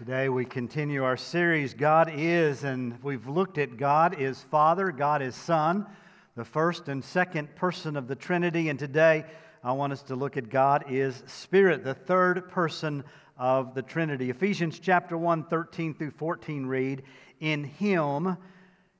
Today we continue our series, God is, and we've looked at God is Father, God is Son, the first and second person of the Trinity. And today I want us to look at God is Spirit, the third person of the Trinity. Ephesians chapter 1, 13 through 14 read, In Him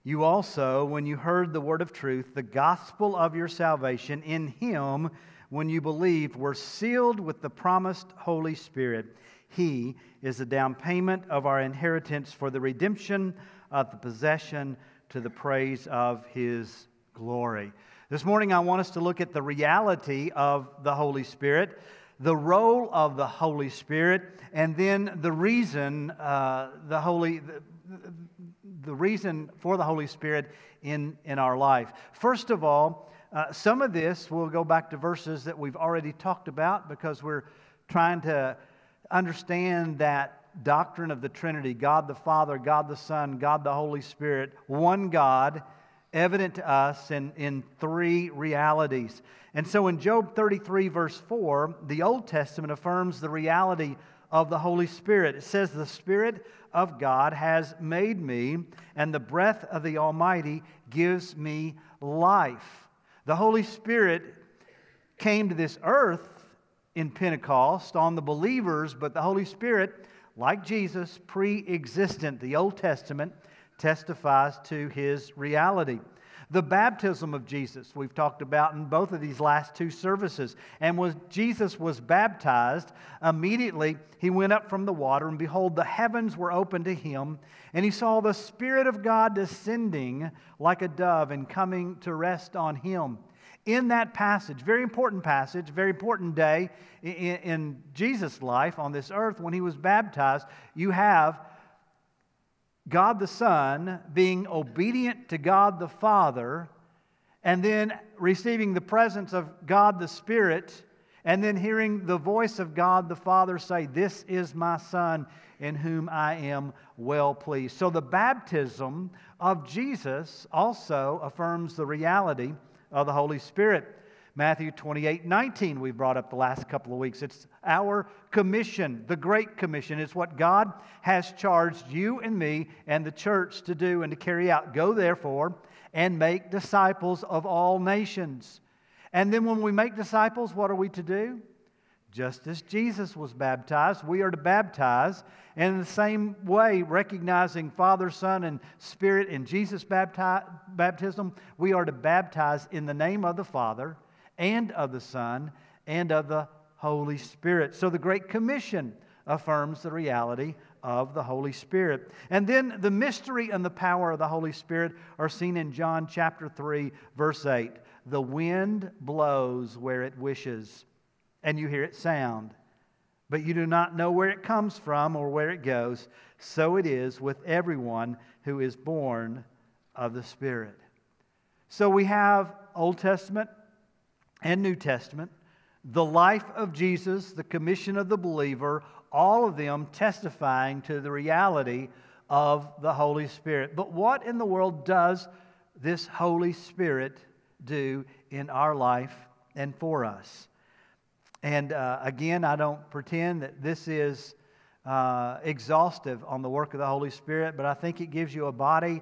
you also, when you heard the word of truth, the gospel of your salvation, in Him, when you believed, were sealed with the promised Holy Spirit he is the down payment of our inheritance for the redemption of the possession to the praise of His glory. This morning, I want us to look at the reality of the Holy Spirit, the role of the Holy Spirit, and then the reason uh, the Holy. The, the reason for the Holy Spirit in, in our life. First of all, uh, some of this we'll go back to verses that we've already talked about because we're trying to understand that doctrine of the Trinity God the Father, God the Son, God the Holy Spirit, one God, evident to us in, in three realities. And so in Job 33, verse 4, the Old Testament affirms the reality of the Holy Spirit. It says, The Spirit of God has made me, and the breath of the Almighty gives me life. The Holy Spirit came to this earth in Pentecost on the believers, but the Holy Spirit, like Jesus, pre existent. The Old Testament testifies to his reality. The baptism of Jesus, we've talked about in both of these last two services. And when Jesus was baptized, immediately he went up from the water, and behold, the heavens were opened to him, and he saw the Spirit of God descending like a dove and coming to rest on him in that passage, very important passage, very important day in, in Jesus' life on this earth when he was baptized, you have God the Son being obedient to God the Father, and then receiving the presence of God the Spirit, and then hearing the voice of God the Father say, This is my Son in whom I am well pleased. So the baptism of Jesus also affirms the reality of the Holy Spirit. Matthew 28 19, we brought up the last couple of weeks. It's our commission, the Great Commission. It's what God has charged you and me and the church to do and to carry out. Go therefore and make disciples of all nations. And then when we make disciples, what are we to do? Just as Jesus was baptized, we are to baptize. And in the same way, recognizing Father, Son, and Spirit in Jesus' baptism, we are to baptize in the name of the Father and of the Son and of the Holy Spirit. So the Great Commission affirms the reality of the Holy Spirit. And then the mystery and the power of the Holy Spirit are seen in John chapter 3, verse 8. The wind blows where it wishes and you hear it sound, but you do not know where it comes from or where it goes. So it is with everyone who is born of the Spirit. So we have Old Testament and New Testament, the life of Jesus, the commission of the believer, all of them testifying to the reality of the Holy Spirit. But what in the world does this Holy Spirit do in our life and for us? And uh, again, I don't pretend that this is uh, exhaustive on the work of the Holy Spirit, but I think it gives you a body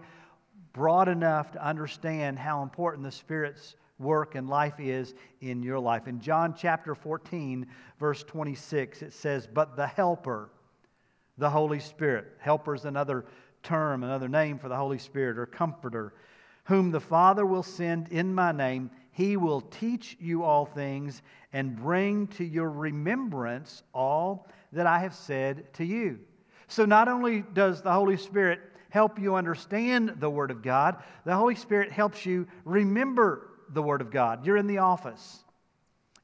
broad enough to understand how important the Spirit's work and life is in your life. In John chapter 14, verse 26, it says, But the Helper, the Holy Spirit, helper is another term, another name for the Holy Spirit, or comforter, whom the Father will send in my name, he will teach you all things and bring to your remembrance all that I have said to you. So, not only does the Holy Spirit help you understand the Word of God, the Holy Spirit helps you remember the Word of God. You're in the office,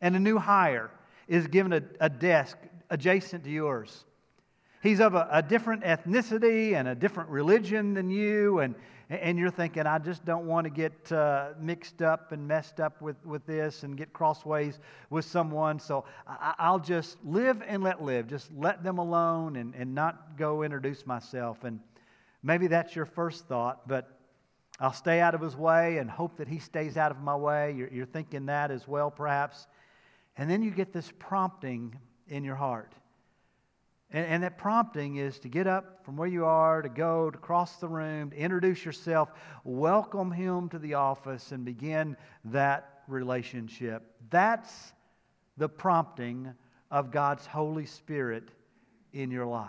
and a new hire is given a, a desk adjacent to yours. He's of a, a different ethnicity and a different religion than you, and and you're thinking, I just don't want to get uh, mixed up and messed up with, with this and get crossways with someone. So I, will just live and let live. Just let them alone and, and not go introduce myself. And maybe that's your first thought, but I'll stay out of his way and hope that he stays out of my way. You're, you're thinking that as well, perhaps. And then you get this prompting in your heart. And, and, that prompting is to get up from where you are, to go, to cross the room, to introduce yourself, welcome him to the office, and begin that relationship. That's the prompting of God's Holy Spirit in your life.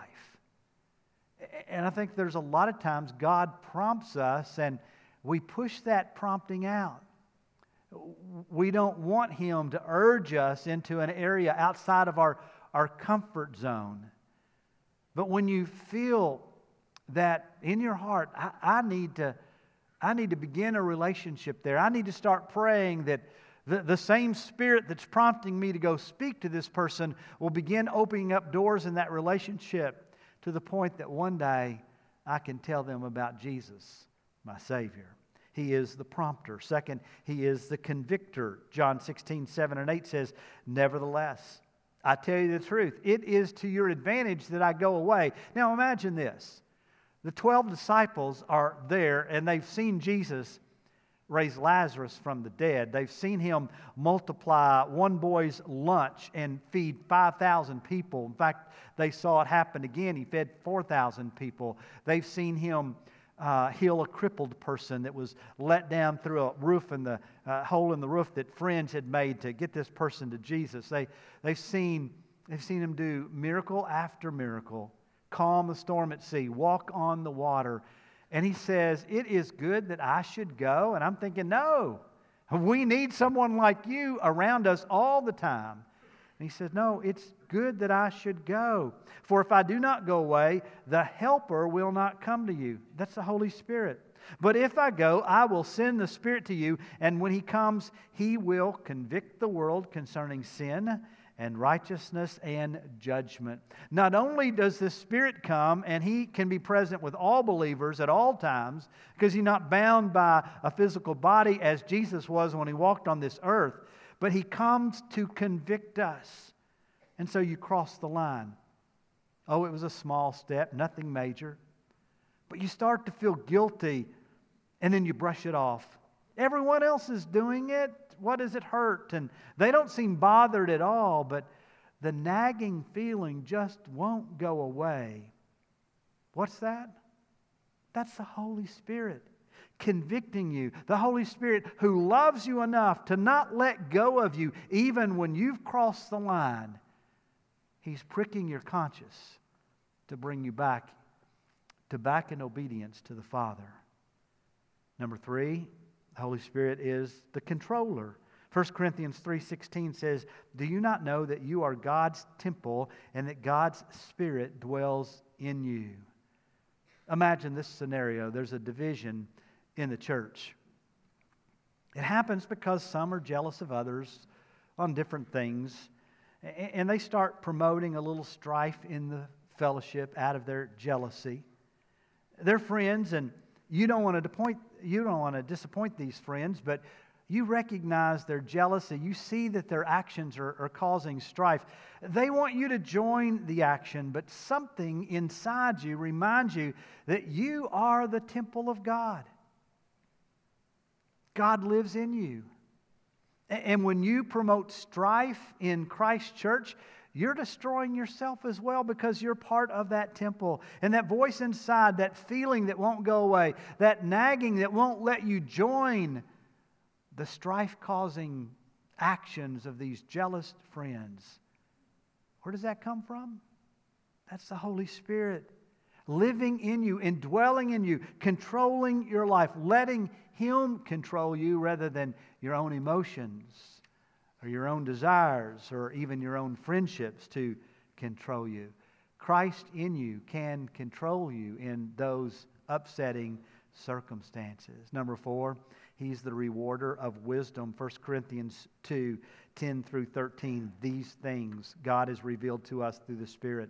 And I think there's a lot of times God prompts us and we push that prompting out. We don't want Him to urge us into an area outside of our, our comfort zone. But when you feel that in your heart, I, I, need to, I need to begin a relationship there. I need to start praying that the, the same spirit that's prompting me to go speak to this person will begin opening up doors in that relationship to the point that one day I can tell them about Jesus, my Savior. He is the prompter. Second, he is the convictor. John 16, 7 and 8 says, Nevertheless, I tell you the truth, it is to your advantage that I go away. Now imagine this. The 12 disciples are there and they've seen Jesus raise Lazarus from the dead. They've seen him multiply one boy's lunch and feed 5,000 people. In fact, they saw it happen again. He fed 4,000 people. They've seen him uh, heal a crippled person that was let down through a roof in the uh, hole in the roof that friends had made to get this person to Jesus. They, they've, seen, they've seen him do miracle after miracle, calm the storm at sea, walk on the water. And he says, It is good that I should go. And I'm thinking, No, we need someone like you around us all the time. And he says, No, it's good that I should go. For if I do not go away, the Helper will not come to you. That's the Holy Spirit. But if I go, I will send the Spirit to you, and when he comes, he will convict the world concerning sin and righteousness and judgment. Not only does the Spirit come and He can be present with all believers at all times, because He's not bound by a physical body as Jesus was when He walked on this earth, but He comes to convict us. And so you cross the line. Oh, it was a small step, nothing major. But you start to feel guilty and then you brush it off. Everyone else is doing it. What does it hurt? And they don't seem bothered at all, but the nagging feeling just won't go away. What's that? That's the Holy Spirit convicting you. The Holy Spirit who loves you enough to not let go of you even when you've crossed the line. He's pricking your conscience to bring you back to back in obedience to the Father. Number 3, the Holy Spirit is the controller. 1 Corinthians 3:16 says, "Do you not know that you are God's temple and that God's spirit dwells in you?" Imagine this scenario. There's a division in the church. It happens because some are jealous of others on different things, and they start promoting a little strife in the fellowship out of their jealousy. They're friends, and you don't want to disappoint, you don't want to disappoint these friends, but you recognize their jealousy. You see that their actions are, are causing strife. They want you to join the action, but something inside you reminds you that you are the temple of God. God lives in you. And when you promote strife in Christ Church, you're destroying yourself as well because you're part of that temple. And that voice inside, that feeling that won't go away, that nagging that won't let you join the strife causing actions of these jealous friends. Where does that come from? That's the Holy Spirit living in you, indwelling in you, controlling your life, letting Him control you rather than your own emotions or your own desires or even your own friendships to control you. Christ in you can control you in those upsetting circumstances. Number four, he's the rewarder of wisdom. 1 Corinthians 2 10 through 13. These things God has revealed to us through the Spirit.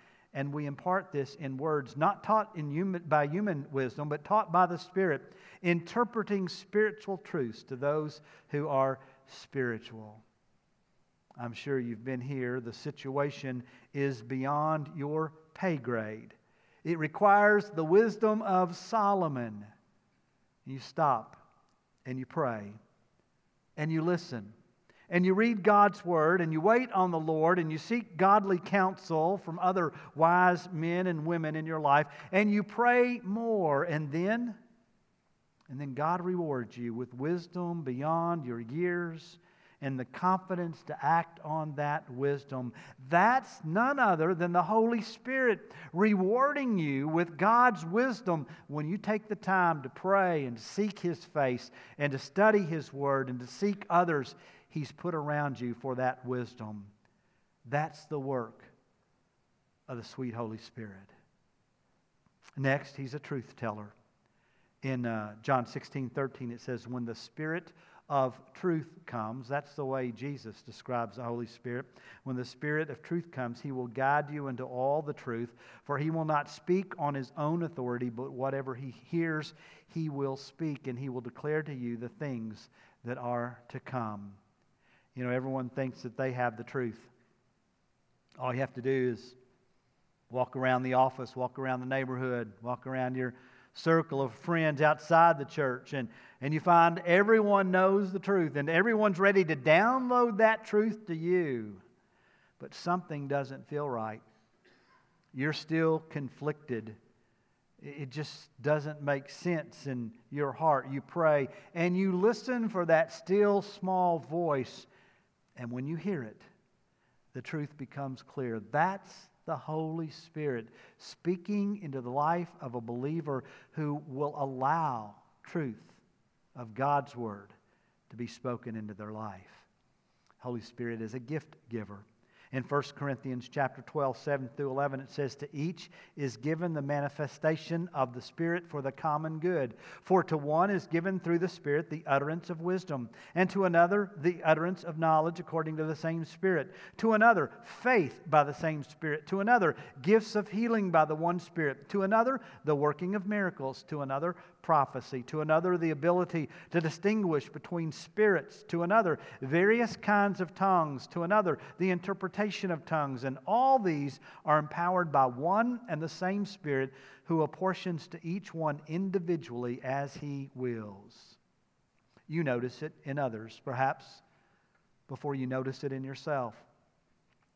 And we impart this in words not taught in human, by human wisdom, but taught by the Spirit, interpreting spiritual truths to those who are spiritual. I'm sure you've been here. The situation is beyond your pay grade. It requires the wisdom of Solomon. You stop and you pray and you listen and you read God's word and you wait on the Lord and you seek godly counsel from other wise men and women in your life and you pray more and then and then God rewards you with wisdom beyond your years and the confidence to act on that wisdom. That's none other than the Holy Spirit rewarding you with God's wisdom when you take the time to pray and to seek His face and to study His Word and to seek others He's put around you for that wisdom. That's the work of the sweet Holy Spirit. Next, He's a truth teller. In uh, John 16 13, it says, When the Spirit of truth comes, that's the way Jesus describes the Holy Spirit. When the Spirit of truth comes, He will guide you into all the truth, for He will not speak on His own authority, but whatever He hears, He will speak, and He will declare to you the things that are to come. You know, everyone thinks that they have the truth. All you have to do is walk around the office, walk around the neighborhood, walk around your circle of friends outside the church, and, and you find everyone knows the truth and everyone's ready to download that truth to you. But something doesn't feel right. You're still conflicted. It just doesn't make sense in your heart. You pray and you listen for that still small voice and when you hear it, the truth becomes clear. That's the Holy Spirit speaking into the life of a believer who will allow truth of God's Word to be spoken into their life. Holy Spirit is a gift giver. In 1 Corinthians chapter 12, 7 through 11, it says, To each is given the manifestation of the Spirit for the common good. For to one is given through the Spirit the utterance of wisdom, and to another the utterance of knowledge according to the same Spirit, to another faith by the same Spirit, to another gifts of healing by the one Spirit, to another the working of miracles, to another prophecy, to another, the ability to distinguish between spirits, to another, various kinds of tongues, to another, the interpretation of tongues. And all these are empowered by one and the same Spirit who apportions to each one individually as he wills. You notice it in others, perhaps before you notice it in yourself.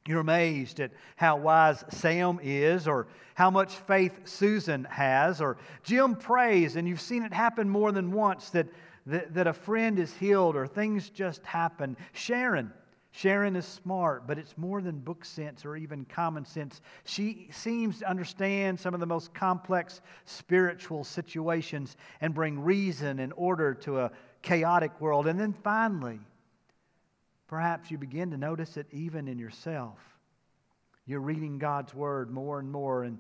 You're amazed at how wise Sam is, or how much faith Susan has, or Jim prays, and you've seen it happen more than once that, that, that, a friend is healed, or things just happen. Sharon, Sharon is smart, but it's more than book sense or even common sense. She seems to understand some of the most complex spiritual situations and bring reason and order to a chaotic world. And then finally, Perhaps you begin to notice it even in yourself. You're reading God's Word more and more, and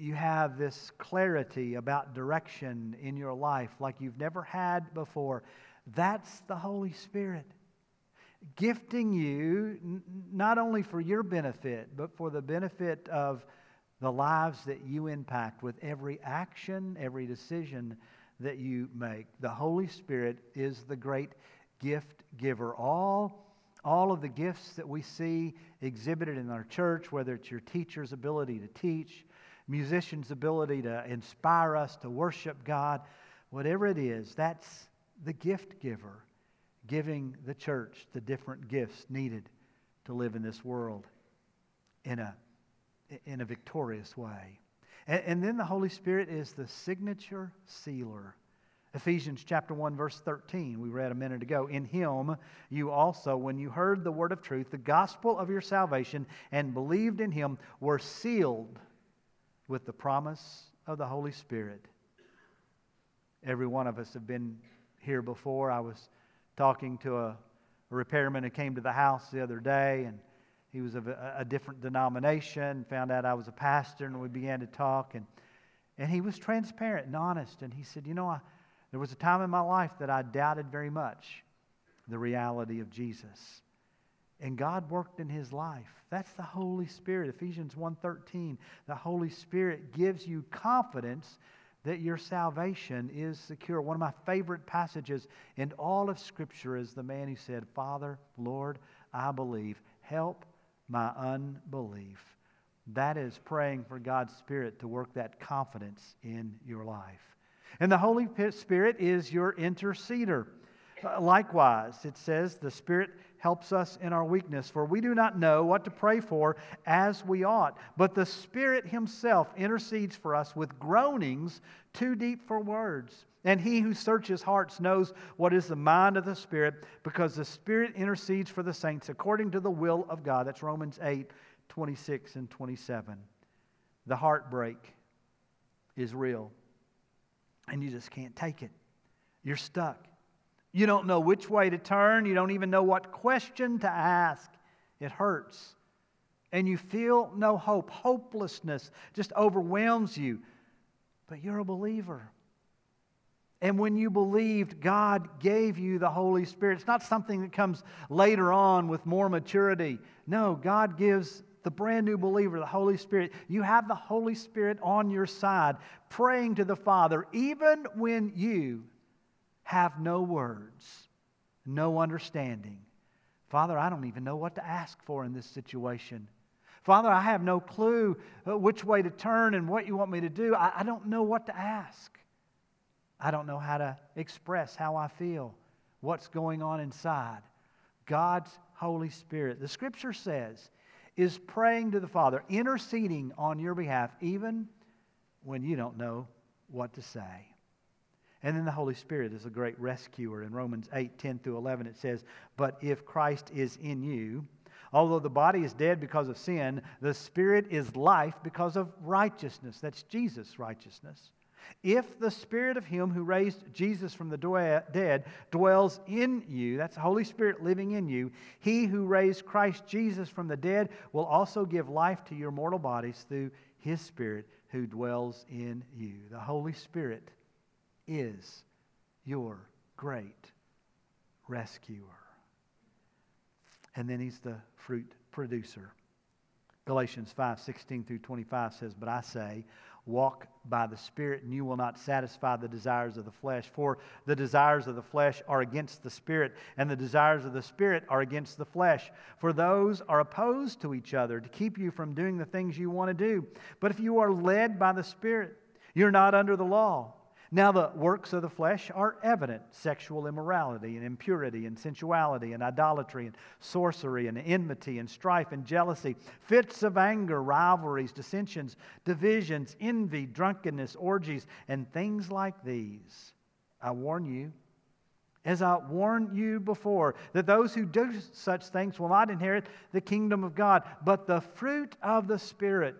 you have this clarity about direction in your life like you've never had before. That's the Holy Spirit gifting you not only for your benefit, but for the benefit of the lives that you impact with every action, every decision that you make. The Holy Spirit is the great gift giver. All, all of the gifts that we see exhibited in our church, whether it's your teacher's ability to teach, musician's ability to inspire us to worship God, whatever it is, that's the gift giver giving the church the different gifts needed to live in this world in a, in a victorious way. And, and then the Holy Spirit is the signature sealer Ephesians chapter 1 verse 13 we read a minute ago in him you also when you heard the word of truth the gospel of your salvation and believed in him were sealed with the promise of the Holy Spirit. Every one of us have been here before. I was talking to a, repairman who came to the house the other day and he was of a, a different denomination, found out I was a pastor and we began to talk and and he was transparent and honest and he said, "You know, I there was a time in my life that I doubted very much the reality of Jesus. and God worked in his life. That's the Holy Spirit. Ephesians 1:13. The Holy Spirit gives you confidence that your salvation is secure. One of my favorite passages in all of Scripture is the man who said, Father, Lord, I believe. Help my unbelief. That is praying for God's Spirit to work that confidence in your life. And the Holy Spirit is your interceder. Likewise, it says the Spirit helps us in our weakness, for we do not know what to pray for as we ought. But the Spirit Himself intercedes for us with groanings too deep for words. And He who searches hearts knows what is the mind of the Spirit, because the Spirit intercedes for the saints according to the will of God. That's Romans 8 26 and 27. The heartbreak is real, and you just can't take it. You're stuck. You don't know which way to turn. You don't even know what question to ask. It hurts. And you feel no hope. Hopelessness just overwhelms you. But you're a believer. And when you believed, God gave you the Holy Spirit. It's not something that comes later on with more maturity. No, God gives the brand new believer, the Holy Spirit. You have the Holy Spirit on your side, praying to the Father, even when you have no words, no understanding. Father, I don't even know what to ask for in this situation. Father, I have no clue uh, which way to turn and what you want me to do. I, I don't know what to ask. I don't know how to express how I feel, what's going on inside. God's Holy Spirit, the scripture says, is praying to the Father, interceding on your behalf, even when you don't know what to say. And then the Holy Spirit is a great rescuer. In Romans 8 10 through 11, it says, But if Christ is in you, although the body is dead because of sin, the Spirit is life because of righteousness. That's Jesus' righteousness. If the Spirit of Him who raised Jesus from the dead dwells in you, that's the Holy Spirit living in you, He who raised Christ Jesus from the dead will also give life to your mortal bodies through His Spirit who dwells in you. The Holy Spirit is your great rescuer. And then he's the fruit producer. Galatians 5 16 through 25 says, But I say, walk by the Spirit, and you will not satisfy the desires of the flesh. For the desires of the flesh are against the Spirit, and the desires of the Spirit are against the flesh. For those are opposed to each other to keep you from doing the things you want to do. But if you are led by the Spirit, you're not under the law. Now, the works of the flesh are evident sexual immorality and impurity and sensuality and idolatry and sorcery and enmity and strife and jealousy, fits of anger, rivalries, dissensions, divisions, envy, drunkenness, orgies, and things like these. I warn you, as I warned you before, that those who do such things will not inherit the kingdom of God, but the fruit of the Spirit.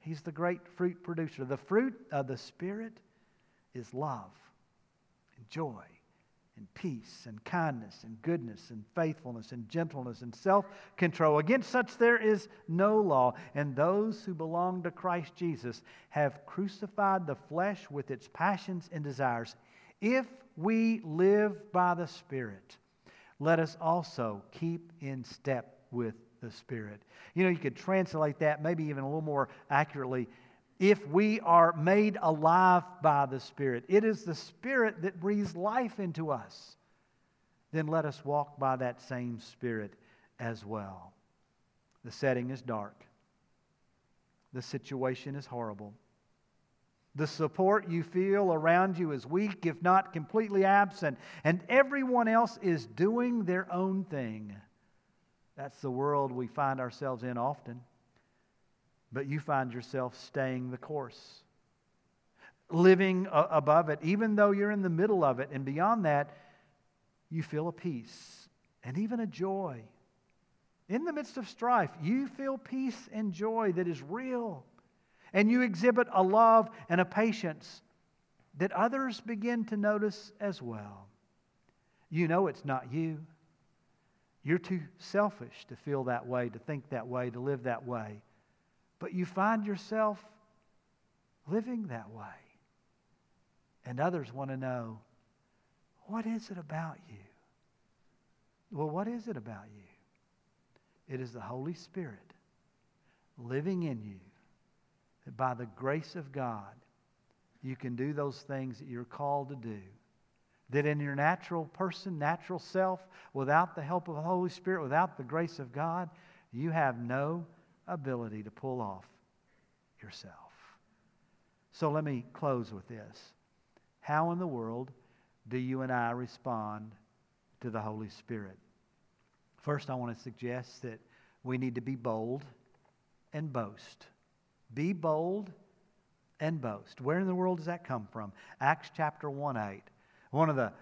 He's the great fruit producer. The fruit of the Spirit is love and joy and peace and kindness and goodness and faithfulness and gentleness and self control. Against such there is no law. And those who belong to Christ Jesus have crucified the flesh with its passions and desires. If we live by the Spirit, let us also keep in step with the Spirit. You know, you could translate that maybe even a little more accurately if we are made alive by the Spirit. It is the Spirit that breathes life into us. Then let us walk by that same Spirit as well. The setting is dark, the situation is horrible. The support you feel around you is weak, if not completely absent, and everyone else is doing their own thing. That's the world we find ourselves in often but you find yourself staying the course, living above it, even though you're in the middle of it. And beyond that, you feel a peace and even a joy. In the midst of strife, you feel peace and joy that is real. And you exhibit a love and a patience that others begin to notice as well. You know it's not you. You're too selfish to feel that way, to think that way, to live that way but you find yourself living that way. And others want to know, what is it about you? Well, what is it about you? It is the Holy Spirit living in you that by the grace of God, you can do those things that you're called to do. That in your natural person, natural self, without the help of the Holy Spirit, without the grace of God, you have no ability to pull off yourself. So let me close with this. How in the world do you and I respond to the Holy Spirit? First, I want to suggest that we need to be bold and boast. Be bold and boast. Where in the world does that come from? Acts chapter 1 8. One of the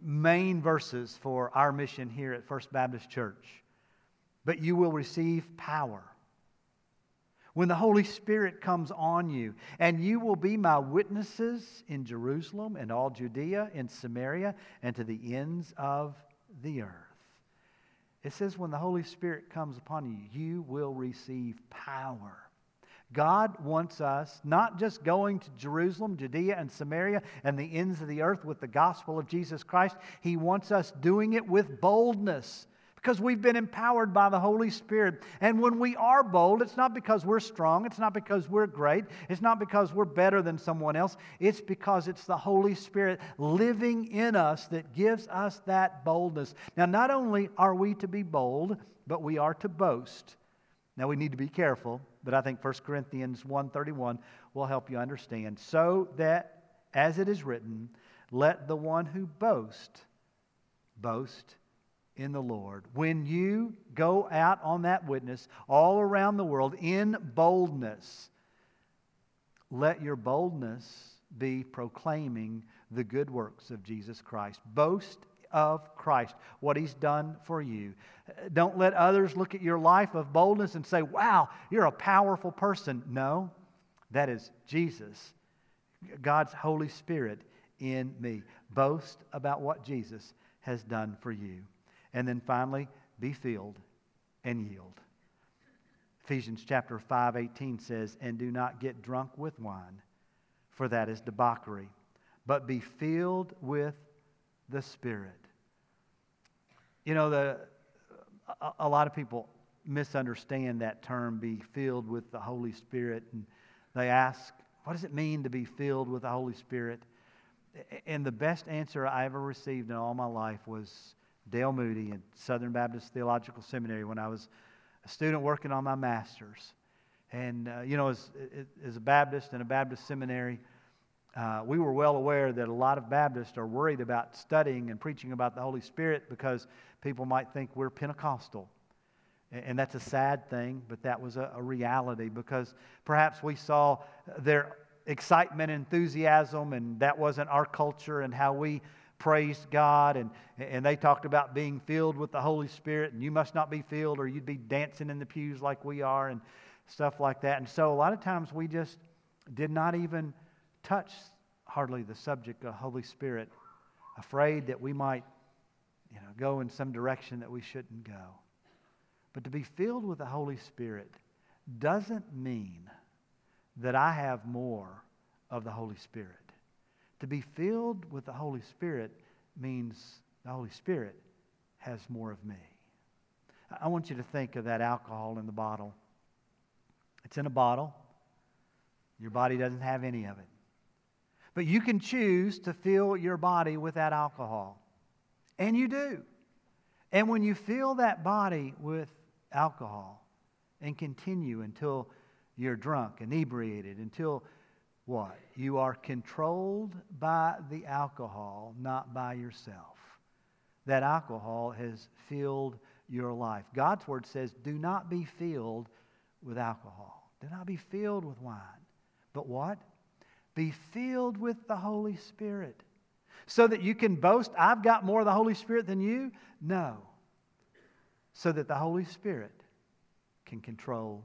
main verses for our mission here at First Baptist Church. But you will receive power when the Holy Spirit comes on you, and you will be my witnesses in Jerusalem and all Judea and Samaria and to the ends of the earth. It says, when the Holy Spirit comes upon you, you will receive power. God wants us not just going to Jerusalem, Judea, and Samaria and the ends of the earth with the gospel of Jesus Christ. He wants us doing it with boldness because we've been empowered by the Holy Spirit. And when we are bold, it's not because we're strong, it's not because we're great, it's not because we're better than someone else. It's because it's the Holy Spirit living in us that gives us that boldness. Now, not only are we to be bold, but we are to boast. Now we need to be careful, but I think 1 Corinthians 1:31 will help you understand. So that as it is written, let the one who boast boast in the Lord. When you go out on that witness all around the world in boldness, let your boldness be proclaiming the good works of Jesus Christ. Boast of Christ, what He's done for you. Don't let others look at your life of boldness and say, wow, you're a powerful person. No, that is Jesus, God's Holy Spirit in me. Boast about what Jesus has done for you. And then finally, be filled and yield. Ephesians chapter 5, 18 says, And do not get drunk with wine, for that is debauchery, but be filled with the Spirit. You know, the, a, a lot of people misunderstand that term, be filled with the Holy Spirit. And they ask, what does it mean to be filled with the Holy Spirit? And the best answer I ever received in all my life was Dale Moody at Southern Baptist Theological Seminary when I was a student working on my master's. And, uh, you know, as, as a Baptist in a Baptist seminary, uh, we were well aware that a lot of Baptists are worried about studying and preaching about the Holy Spirit because people might think we're Pentecostal. And that's a sad thing, but that was a, a reality because perhaps we saw their excitement, enthusiasm, and that wasn't our culture and how we praised God. And, and they talked about being filled with the Holy Spirit, and you must not be filled or you'd be dancing in the pews like we are and stuff like that. And so a lot of times we just did not even touch hardly the subject of Holy Spirit, afraid that we might you know, go in some direction that we shouldn't go. But to be filled with the Holy Spirit doesn't mean that I have more of the Holy Spirit. To be filled with the Holy Spirit means the Holy Spirit has more of me. I want you to think of that alcohol in the bottle. It's in a bottle. Your body doesn't have any of it. But you can choose to fill your body with that alcohol. And you do. And when you fill that body with alcohol and continue until you're drunk, inebriated, until what? You are controlled by the alcohol, not by yourself. That alcohol has filled your life. God's word says, do not be filled with alcohol. Do not be filled with wine. But what? Be filled with the Holy Spirit. So that you can boast, I've got more of the Holy Spirit than you? No. So that the Holy Spirit can control.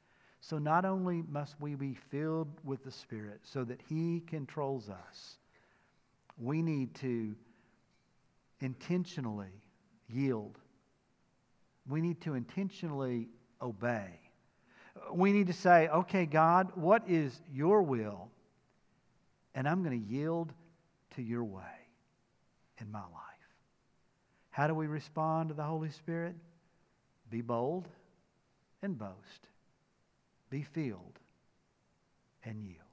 So not only must we be filled with the Spirit so that He controls us, we need to intentionally yield. We need to intentionally obey. We need to say, okay, God, what is your will? And I'm going to yield to your way in my life. How do we respond to the Holy Spirit? Be bold and boast. Be filled and yield.